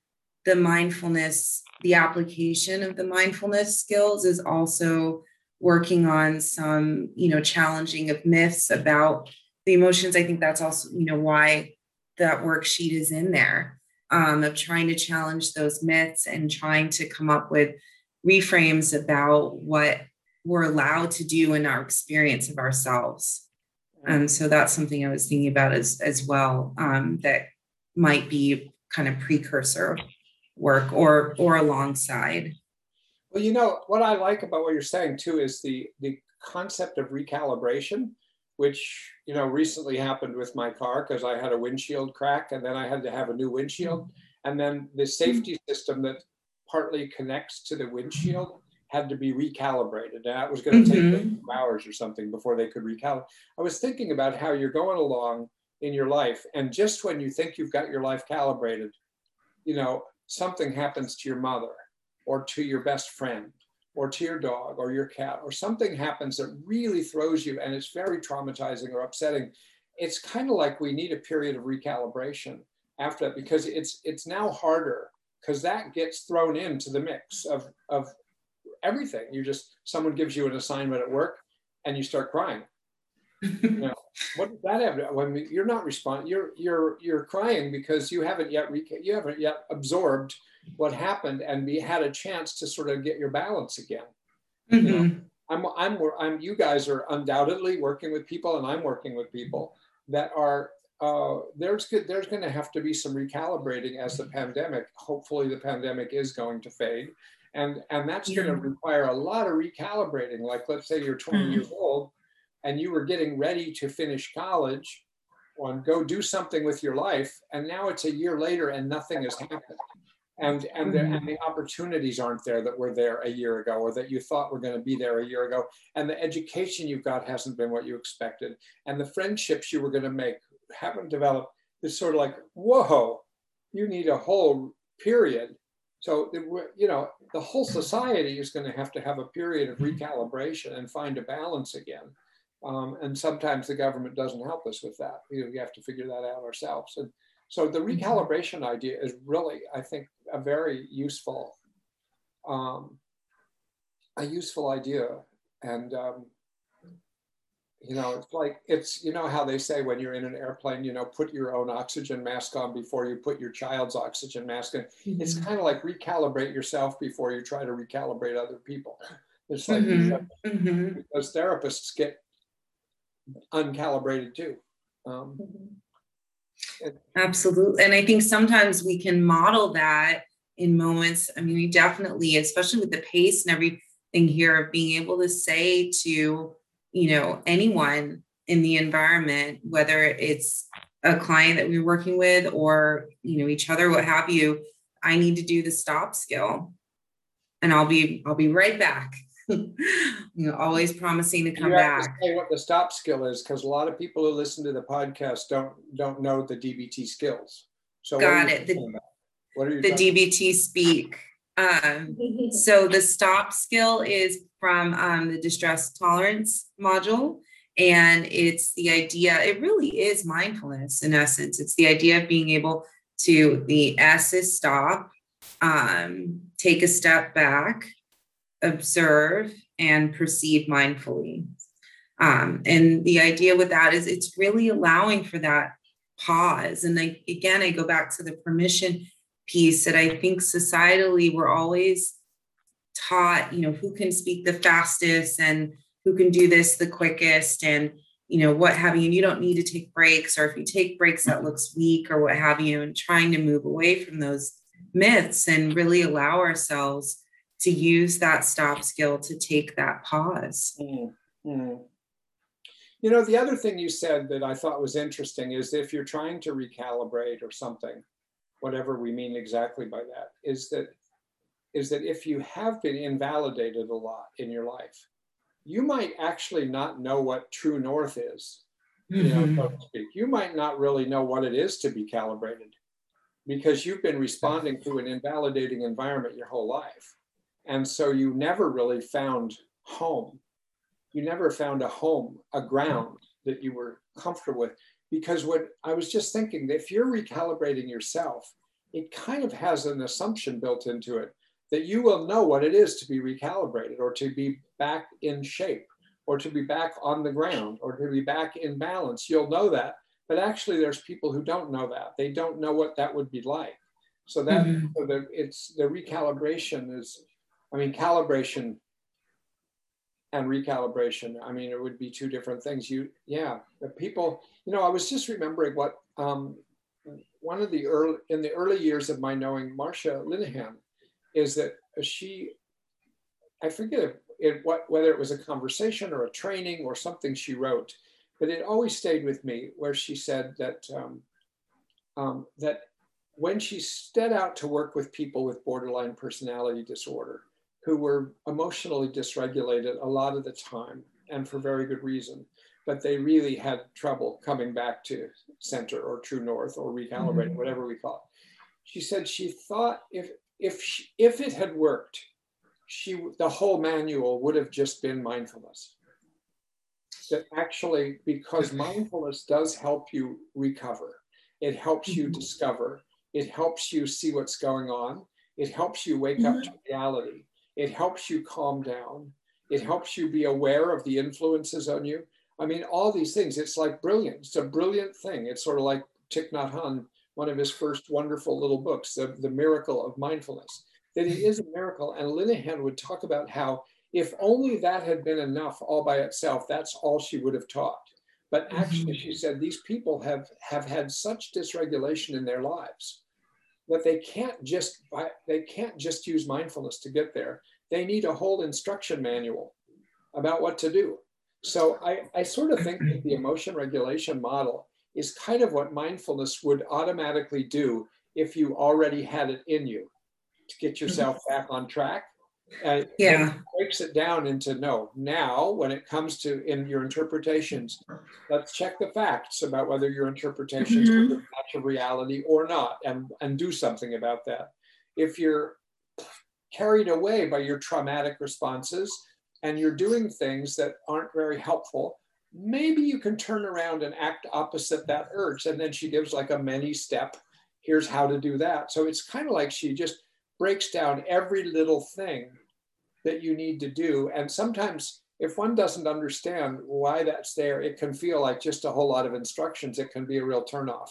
the mindfulness, the application of the mindfulness skills is also working on some, you know, challenging of myths about the emotions. I think that's also, you know, why that worksheet is in there um, of trying to challenge those myths and trying to come up with reframes about what we're allowed to do in our experience of ourselves. Um, so that's something I was thinking about as as well. Um, that might be kind of precursor work or or alongside. Well, you know, what I like about what you're saying too is the, the concept of recalibration, which, you know, recently happened with my car because I had a windshield crack and then I had to have a new windshield. And then the safety system that partly connects to the windshield had to be recalibrated. And that was going to take Mhm. a few hours or something before they could recalibrate. I was thinking about how you're going along in your life. And just when you think you've got your life calibrated, you know, something happens to your mother or to your best friend or to your dog or your cat or something happens that really throws you and it's very traumatizing or upsetting it's kind of like we need a period of recalibration after that because it's it's now harder because that gets thrown into the mix of of everything. You just someone gives you an assignment at work and you start crying you know what does that have when you're not responding you're you're you're crying because you haven't yet reca- you haven't yet absorbed what happened and be had a chance to sort of get your balance again Mhm. I'm, I'm, I'm, you guys are undoubtedly working with people and I'm working with people that are, uh, there's good, there's going to have to be some recalibrating as the pandemic, hopefully the pandemic is going to fade. And, and that's going to require a lot of recalibrating. Like, let's say you're 20 Mhm. years old and you were getting ready to finish college or go do something with your life. And now it's a year later and nothing has happened. And and the, and the mm-hmm. opportunities aren't there that were there a year ago or that you thought were going to be there a year ago. And the education you've got hasn't been what you expected. And the friendships you were going to make haven't developed. It's sort of like whoa you need a whole period. So you know the whole society is going to have to have a period of mm-hmm. recalibration and find a balance again um, and sometimes the government doesn't help us with that you know, we have to figure that out ourselves and so the recalibration idea is really, I think, a very useful, um, a useful idea. And um, you know, it's like it's you know how they say when you're in an airplane, you know, put your own oxygen mask on before you put your child's oxygen mask on. It's kind of like recalibrate yourself before you try to recalibrate other people. It's like Mhm. Mhm. because therapists get uncalibrated too. Um, Absolutely. And I think sometimes we can model that in moments. I mean, we definitely, especially with the pace and everything here, of being able to say to, you know, anyone in the environment, whether it's a client that we're working with or you know each other what have you i need to do the stop skill and i'll be i'll be right back you know always promising to come back to say what the stop skill is because a lot of people who listen to the podcast don't don't know the dbt skills. So got it. The, what are you the dbt speak. Um, so the stop skill is from um, the distress tolerance module and it's the idea, it really is mindfulness in essence. It's the idea of being able to, the S is stop, um, take a step back, observe, and perceive mindfully. Um, and the idea with that is it's really allowing for that pause. And I, again, I go back to the permission piece that I think societally we're always taught, you know, who can speak the fastest and who can do this the quickest and you know what have you and you don't need to take breaks or if you take breaks that looks weak or what have you and trying to move away from those myths and really allow ourselves to use that stop skill to take that pause mm-hmm. you know the other thing you said that i thought was interesting is if you're trying to recalibrate or something whatever we mean exactly by that is that is that if you have been invalidated a lot in your life you might actually not know what true north is, you know, mm-hmm. so to speak. You might not really know what it is to be calibrated because you've been responding to an invalidating environment your whole life. And so you never really found home. You never found a home, a ground that you were comfortable with. Because what I was just thinking, if you're recalibrating yourself, it kind of has an assumption built into it that you will know what it is to be recalibrated or to be back in shape or to be back on the ground or to be back in balance. You'll know that. But actually, there's people who don't know that. They don't know what that would be like. So that mm-hmm. so the, it's the recalibration is, I mean, calibration and recalibration. I mean, it would be two different things. You, yeah, the people. You know, I was just remembering what um, one of the early in the early years of my knowing Marsha Linehan is that she, I forget it, what, whether it was a conversation or a training or something she wrote, but it always stayed with me where she said that, um, um, that when she set out to work with people with borderline personality disorder who were emotionally dysregulated a lot of the time and for very good reason, but they really had trouble coming back to center or true north or recalibrating, mm-hmm. whatever we call it. She said she thought if if she, if it had worked, she the whole manual would have just been mindfulness. That actually, because mindfulness does help you recover, it helps you mm-hmm. discover, it helps you see what's going on, it helps you wake mm-hmm. up to reality, it helps you calm down, it helps you be aware of the influences on you. I mean, all these things. It's like brilliant. It's a brilliant thing. It's sort of like Thich Nhat Hanh one of his first wonderful little books, The, the Miracle of Mindfulness, that it is a miracle. And Linehan would talk about how if only that had been enough all by itself, that's all she would have taught. But actually, mm-hmm. she said these people have, have had such dysregulation in their lives that they can't just they can't just use mindfulness to get there. They need a whole instruction manual about what to do. So I, I sort of think that the emotion regulation model is kind of what mindfulness would automatically do if you already had it in you to get yourself mm-hmm. back on track. Uh, yeah. breaks it down into no. Now, when it comes to in your interpretations, let's check the facts about whether your interpretations mm-hmm. match a reality or not, and and do something about that. If you're carried away by your traumatic responses and you're doing things that aren't very helpful, maybe you can turn around and act opposite that urge. And then she gives like a many step, here's how to do that. So it's kind of like she just breaks down every little thing that you need to do. And sometimes if one doesn't understand why that's there, it can feel like just a whole lot of instructions. It can be a real turnoff.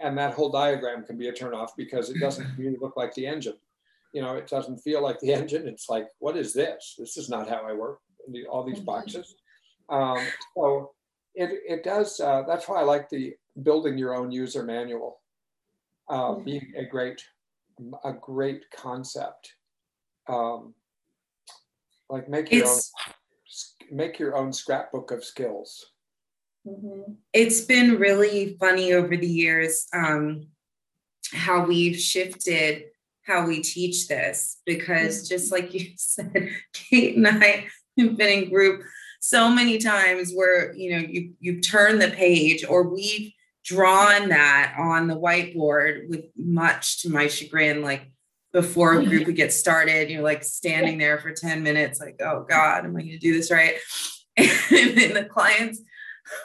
And that whole diagram can be a turnoff because it doesn't really look like the engine. You know, it doesn't feel like the engine. It's like, what is this? This is not how I work. All these boxes. Um, so it, it does, uh, that's why I like the building your own user manual uh, mm-hmm. being a great, a great concept. Um, like make your own, make your own scrapbook of skills. Mm-hmm. It's been really funny over the years um, how we've shifted how we teach this because mm-hmm. just like you said, Kate and I have been in group so many times where you know you you turn the page or we've drawn that on the whiteboard with much to my chagrin like before a group would get started you're like standing there for 10 minutes like oh god am i going to do this right? And then the clients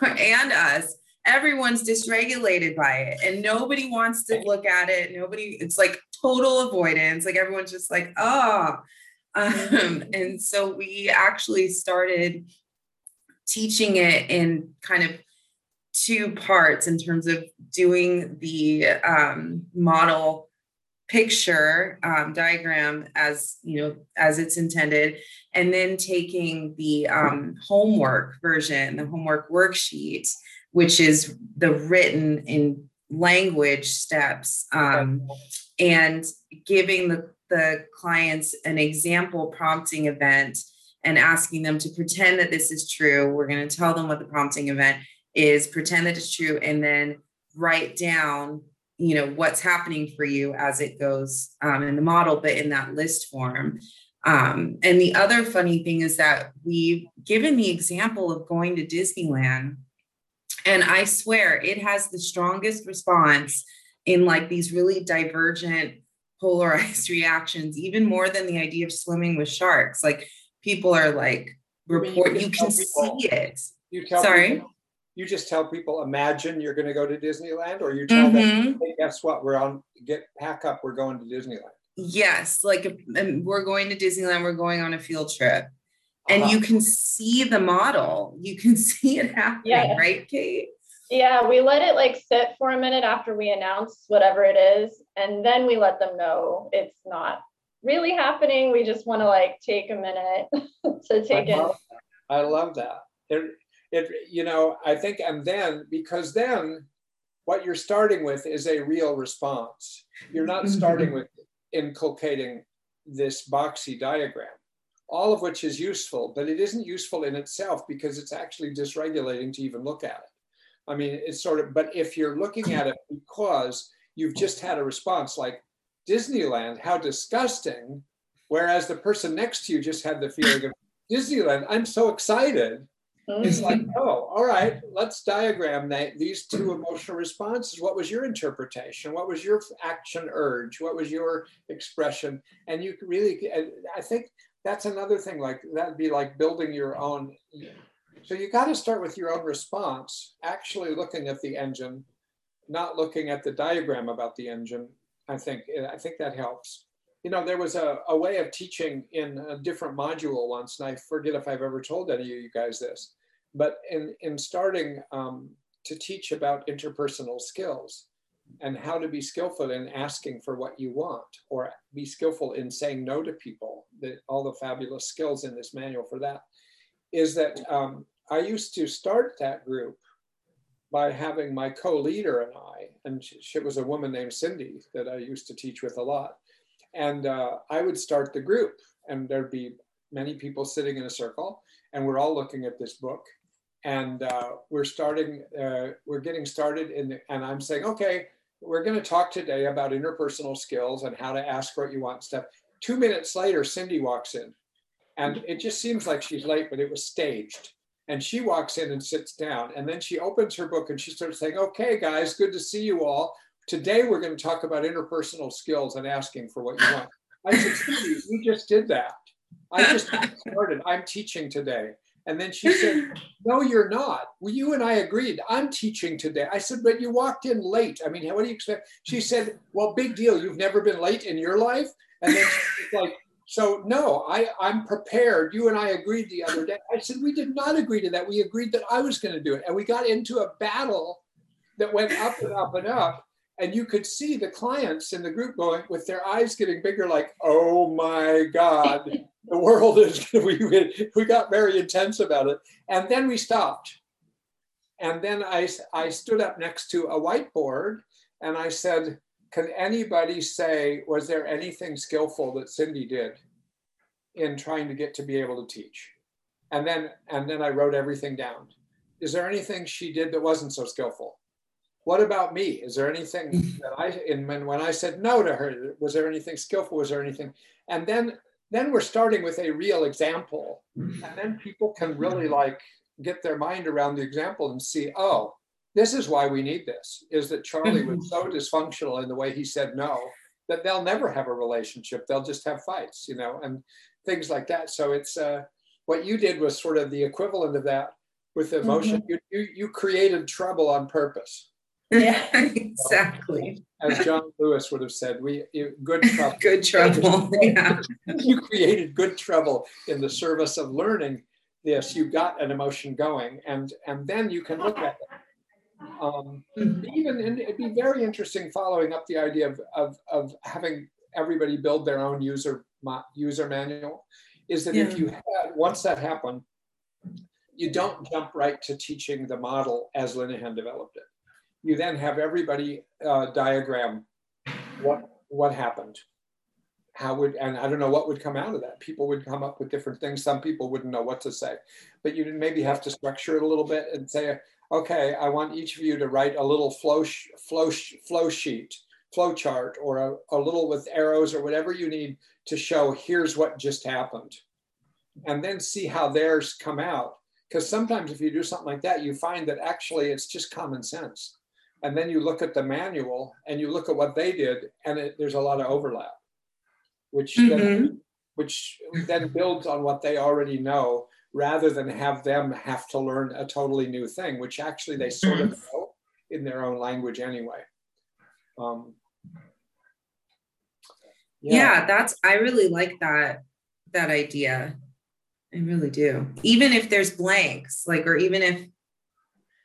and us everyone's dysregulated by it and nobody wants to look at it. Nobody it's like total avoidance. Like everyone's just like oh um, and so we actually started teaching it in kind of two parts in terms of doing the um, model picture um, diagram as you know as it's intended and then taking the um, homework version the homework worksheet which is the written in language steps um, and giving the, the clients an example prompting event and asking them to pretend that this is true. We're going to tell them what the prompting event is pretend that it's true and then write down you know what's happening for you as it goes um, in the model but in that list form. Um, and the other funny thing is that we've given the example of going to disneyland and i swear it has the strongest response in like these really divergent polarized reactions even more than the idea of swimming with sharks. Like people are like report you, you can see it. You sorry? people, you just tell people imagine you're going to go to disneyland or you tell mm-hmm. them hey, guess what? We're on get pack up we're going to disneyland. Yes like we're going to disneyland we're going on a field trip. And uh-huh. you can see the model. You can see it happening yeah. right kate? Yeah we let it like sit for a minute after we announce whatever it is and then we let them know it's not really happening. We just want to like take a minute to take I love, it i love that. It, it you know i think and then because then what you're starting with is a real response. You're not mm-hmm. starting with inculcating this boxy diagram all of which is useful but it isn't useful in itself because it's actually dysregulating to even look at it. I mean it's sort of but if you're looking at it because you've just had a response like disneyland how disgusting whereas the person next to you just had the feeling of disneyland i'm so excited it's like, oh, all right, let's diagram that, these two emotional responses. What was your interpretation? What was your action urge? What was your expression? And you really, I think that's another thing, like that'd be like building your own. So you got to start with your own response, actually looking at the engine, not looking at the diagram about the engine. I think, I think that helps you know, there was a, a way of teaching in a different module once, and I forget if I've ever told any of you guys this, but in, in starting um, to teach about interpersonal skills and how to be skillful in asking for what you want or be skillful in saying no to people, that all the fabulous skills in this manual for that, is that um, I used to start that group by having my co-leader and I, and she, she was a woman named Cindy that I used to teach with a lot and uh, I would start the group, and there'd be many people sitting in a circle, and we're all looking at this book, and uh, we're starting, uh, we're getting started, in the, and I'm saying, okay, we're going to talk today about interpersonal skills and how to ask what you want stuff. Two minutes later, Cindy walks in, and it just seems like she's late, but it was staged. And she walks in and sits down, and then she opens her book and she starts saying, "Okay, guys, good to see you all. Today we're going to talk about interpersonal skills and asking for what you want. I said, we just did that. I just started. I'm teaching today. And then she said, No, you're not. Well, you and I agreed. I'm teaching today. I said, But you walked in late. I mean, what do you expect? She said, Well, big deal. You've never been late in your life. And then she's like, So, no, I, I'm prepared. You and I agreed the other day. I said, We did not agree to that. We agreed that I was going to do it. And we got into a battle that went up and up and up and you could see the clients in the group going with their eyes getting bigger like oh my god the world is we, we got very intense about it. And then we stopped. And then I, I stood up next to a whiteboard and i said can anybody say was there anything skillful that cindy did in trying to get to be able to teach? And then and then i wrote everything down. Is there anything she did that wasn't so skillful? What about me? Is there anything that I, and when, when I said no to her, was there anything skillful? Was there anything? And then, then we're starting with a real example. And then people can really like get their mind around the example and see, oh, this is why we need this, is that Charlie was so dysfunctional in the way he said no, that they'll never have a relationship. They'll just have fights, you know, and things like that. So it's, uh, what you did was sort of the equivalent of that with emotion. You, you, you created trouble on purpose. Yeah, exactly. As John Lewis would have said, we you, good trouble. Good trouble. Yeah. you created good trouble in the service of learning this. You got an emotion going, and and then you can look at it. Um, even and it'd be very interesting following up the idea of, of, of having everybody build their own user user manual. Is that if you had once that happened, you don't jump right to teaching the model as Linehan developed it. You then have everybody uh, diagram what what happened, how would and I don't know what would come out of that. People would come up with different things. Some people wouldn't know what to say, but you maybe have to structure it a little bit and say, okay, I want each of you to write a little flow sh- flow sh- flow sheet, flow chart, or a, a little with arrows or whatever you need to show here's what just happened, and then see how theirs come out. Because sometimes if you do something like that, you find that actually it's just common sense. And then you look at the manual and you look at what they did, and it, there's a lot of overlap, which then, Mhm. which then builds on what they already know, rather than have them have to learn a totally new thing, which actually they sort of know in their own language anyway. Um, yeah that's i really like that that idea i really do even if there's blanks like or even if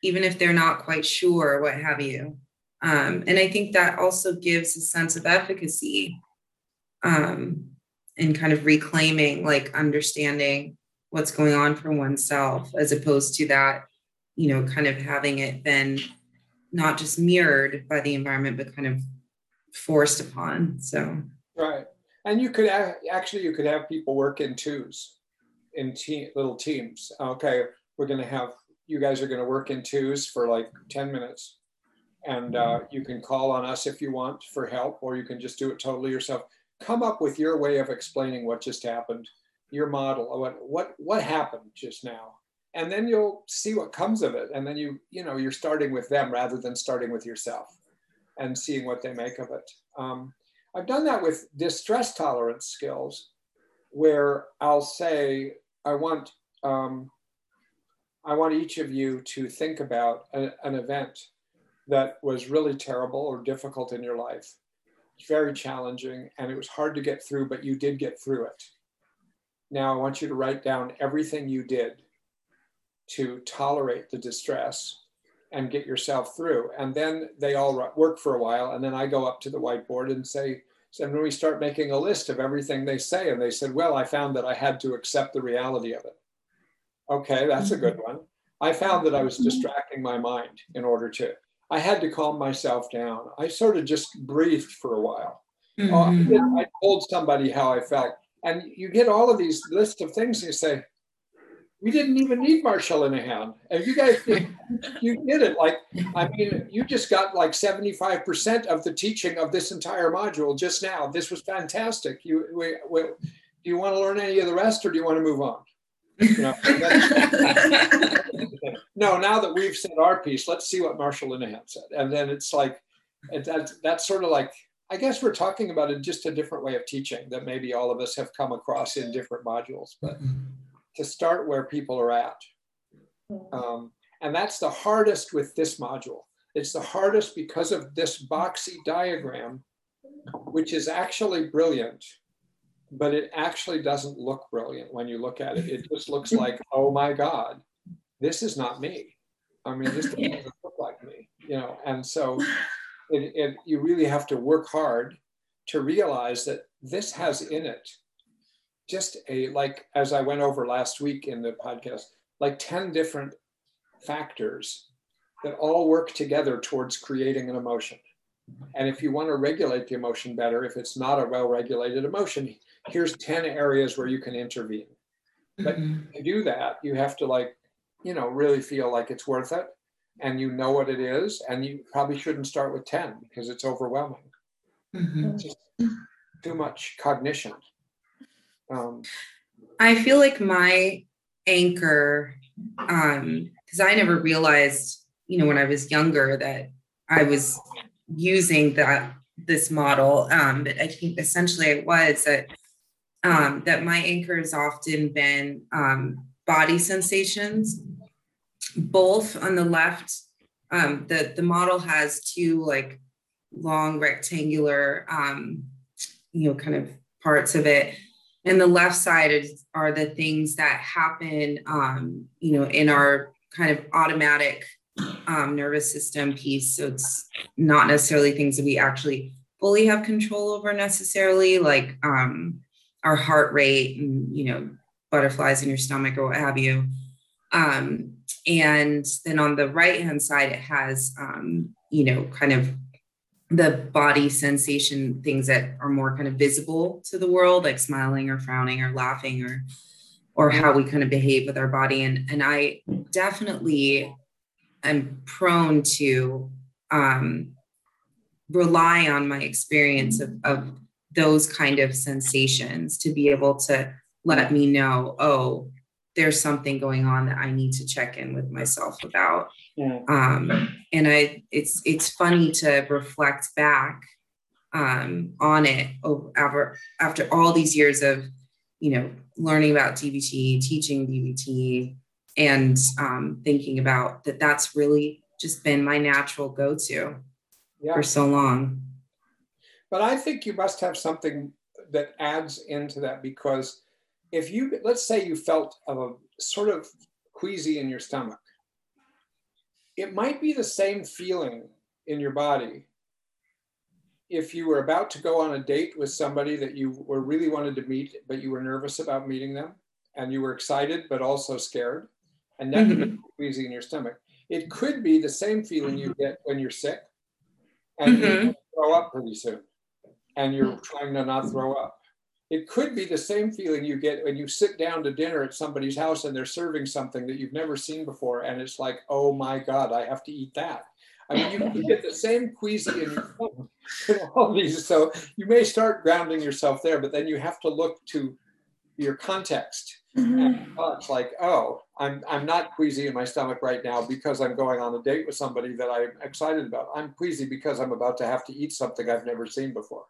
even if they're not quite sure what have you um, and i think that also gives a sense of efficacy um, and kind of reclaiming like understanding what's going on for oneself as opposed to that you know kind of having it then not just mirrored by the environment but kind of forced upon so Right. And you could actually you could have people work in twos, in te- little teams. Okay, we're going to have you guys are going to work in twos for like ten minutes, and uh, you can call on us if you want for help, or you can just do it totally yourself. Come up with your way of explaining what just happened, your model, what what what happened just now, and then you'll see what comes of it. And then you you know you're starting with them rather than starting with yourself, and seeing what they make of it. Um, I've done that with distress tolerance skills, where I'll say, I want, um, I want each of you to think about a- an event that was really terrible or difficult in your life, very challenging, and it was hard to get through, but you did get through it. Now I want you to write down everything you did to tolerate the distress and get yourself through. And then they all work for a while. And then I go up to the whiteboard and say, so when we start making a list of everything they say, and they said, well, I found that I had to accept the reality of it. Okay, that's a good mm-hmm. one. I found that I was mm-hmm. distracting my mind in order to, I had to calm myself down. I sort of just breathed for a while. I, Mhm. did- I told somebody how I felt. And you get all of these lists of things and you say, we didn't even need Marsha Linehan. And you guys, did, you did it. Like, I mean, you just got like 75% of the teaching of this entire module just now. This was fantastic. You, we, we, do you want to learn any of the rest or do you want to move on? You know, no, now that we've said our piece, let's see what Marsha Linehan said. And then it's like, it, that's, that's sort of like, I guess we're talking about it just a different way of teaching that maybe all of us have come across in different modules, but to start where people are at. Um, and that's the hardest with this module. It's the hardest because of this boxy diagram, which is actually brilliant, but it actually doesn't look brilliant when you look at it. It just looks like, oh my God, this is not me. I mean, this doesn't look like me, you know, and so it, it, you really have to work hard to realize that this has in it just a like as i went over last week in the podcast like 10 different factors that all work together towards creating an emotion and if you want to regulate the emotion better if it's not a well regulated emotion here's 10 areas where you can intervene but Mhm. to do that you have to like you know, really feel like it's worth it and you know what it is, and you probably shouldn't start with 10 because it's overwhelming. Mhm. It's just too much cognition. Um, I feel like my anchor, um, because I never realized, you know, when I was younger that I was using that this model. Um, but I think essentially it was that um, that my anchor has often been um, body sensations, both on the left. Um, the the model has two like long rectangular, um, you know, kind of parts of it and the left side is, are the things that happen um, you know in our kind of automatic um, nervous system piece so it's not necessarily things that we actually fully have control over necessarily like um, our heart rate and you know butterflies in your stomach or what have you. Um, and then on the right hand side it has um, you know kind of the body sensation things that are more kind of visible to the world like smiling or frowning or laughing or or how we kind of behave with our body. And and i definitely am prone to um rely on my experience of, of those kind of sensations to be able to let me know oh there's something going on that i need to check in with myself about Yeah. um, and I it's it's funny to reflect back um, on it over after all these years of you know learning about DBT, teaching DBT, and um, thinking about that. That's really just been my natural go-to yeah. for so long. But I think you must have something that adds into that because if you, let's say you felt a sort of queasy in your stomach, it might be the same feeling in your body if you were about to go on a date with somebody that you were really wanted to meet, but you were nervous about meeting them, and you were excited but also scared, and then mm-hmm. queasy in your stomach. It could be the same feeling you get when you're sick, and mm-hmm. you throw up pretty soon, and you're trying to not throw up. It could be the same feeling you get when you sit down to dinner at somebody's house and they're serving something that you've never seen before, and it's like, oh my God, I have to eat that. I mean, you can get the same queasy in your all these. So you may start grounding yourself there, but then you have to look to your context. Mm-hmm. Like, oh, I'm I'm not queasy in my stomach right now because I'm going on a date with somebody that I'm excited about. I'm queasy because I'm about to have to eat something I've never seen before.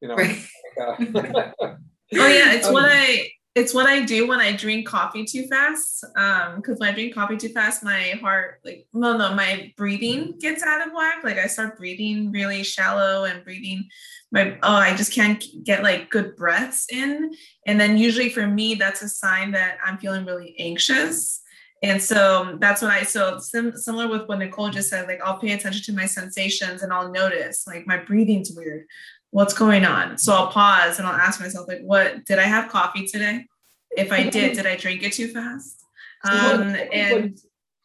You know. Right. oh yeah, it's um, what I it's what I do when I drink coffee too fast. Um, because when I drink coffee too fast, my heart, like, no, no, my breathing gets out of whack. Like I start breathing really shallow and breathing my oh, I just can't get like good breaths in. And then usually for me, that's a sign that I'm feeling really anxious. And so that's what I so sim- similar with what Nicole just said. Like I'll pay attention to my sensations and I'll notice like my breathing's weird what's going on? So I'll pause and I'll ask myself, like, what did I have coffee today? If I did, did I drink it too fast? Um, and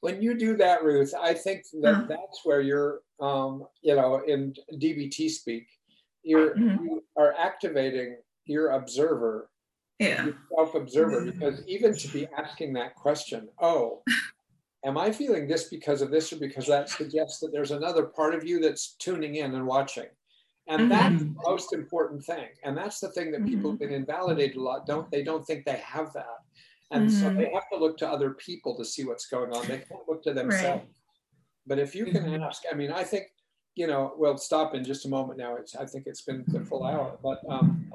when you do that, Ruth, I think that uh-huh. that's where you're, um, you know, in DBT speak, you're mm-hmm. you are activating your observer, yeah, your self-observer, mm-hmm. because even to be asking that question, oh, am I feeling this because of this or because that suggests that there's another part of you that's tuning in and watching. And mm-hmm. that's the most important thing. And that's the thing that people have mm-hmm. been invalidated a lot. Don't they don't think they have that. And mm-hmm. so they have to look to other people to see what's going on. They can't look to themselves. Right. But if you can mm-hmm. ask, I mean, I think, you know, we'll stop in just a moment now. It's I think it's been the full hour. But um,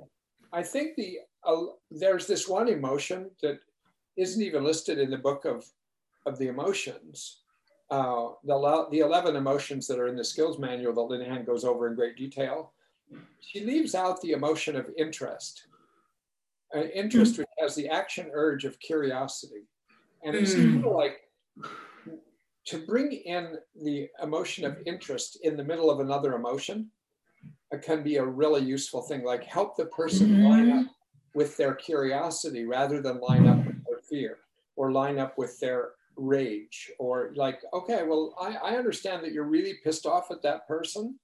I think the uh, there's this one emotion that isn't even listed in the book of of the emotions uh, the, the 11 emotions that are in the skills manual that Linehan goes over in great detail, she leaves out the emotion of interest. Uh, interest mm. has the action urge of curiosity. And it's mm. kind of like to bring in the emotion of interest in the middle of another emotion it can be a really useful thing, like help the person mm-hmm. line up with their curiosity rather than line up with their fear or line up with their rage or like, okay, well, I, I understand that you're really pissed off at that person,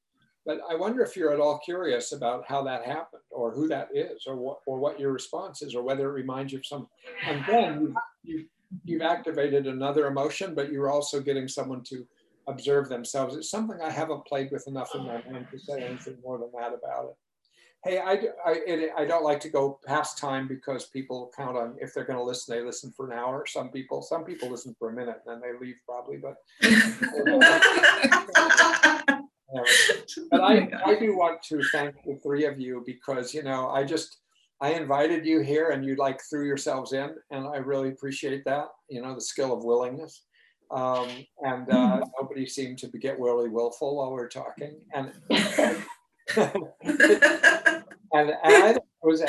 but I wonder if you're at all curious about how that happened or who that is or what, or what your response is or whether it reminds you of some, and then you, you've activated another emotion, but you're also getting someone to observe themselves. It's something I haven't played with enough in my mind to say anything more than that about it. Hey, I, I, I don't like to go past time because people count on if they're going to listen, they listen for an hour. Some people, some people listen for a minute and then they leave probably. But, but I, I do want to thank the three of you because you know I just I invited you here and you like threw yourselves in, and I really appreciate that. You know the skill of willingness. Um, and uh, mm-hmm. nobody seemed to get really willful while we are talking. And and, I was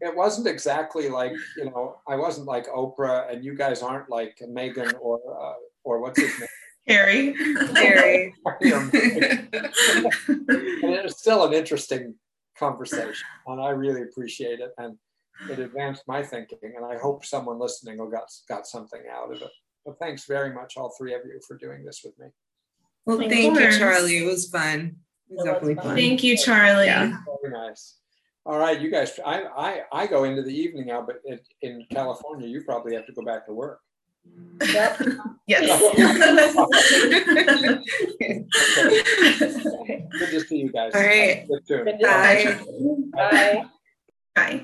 it wasn't exactly like you know I wasn't like Oprah, and you guys aren't like Meghan or uh, or what's his name. Harry. Harry. it's still an interesting conversation, and I really appreciate it, and it advanced my thinking, and I hope someone listening will got got something out of it. But thanks very much, all three of you, for doing this with me. Well, thank you, Charlie. It was fun. It was definitely fun. Thank you, Charlie. Yeah. Very nice. All right, you guys. I I, I go into the evening now, but in, in California, you probably have to go back to work. Yep. yes. Good to see you guys. All right. Good Bye. Bye. Bye.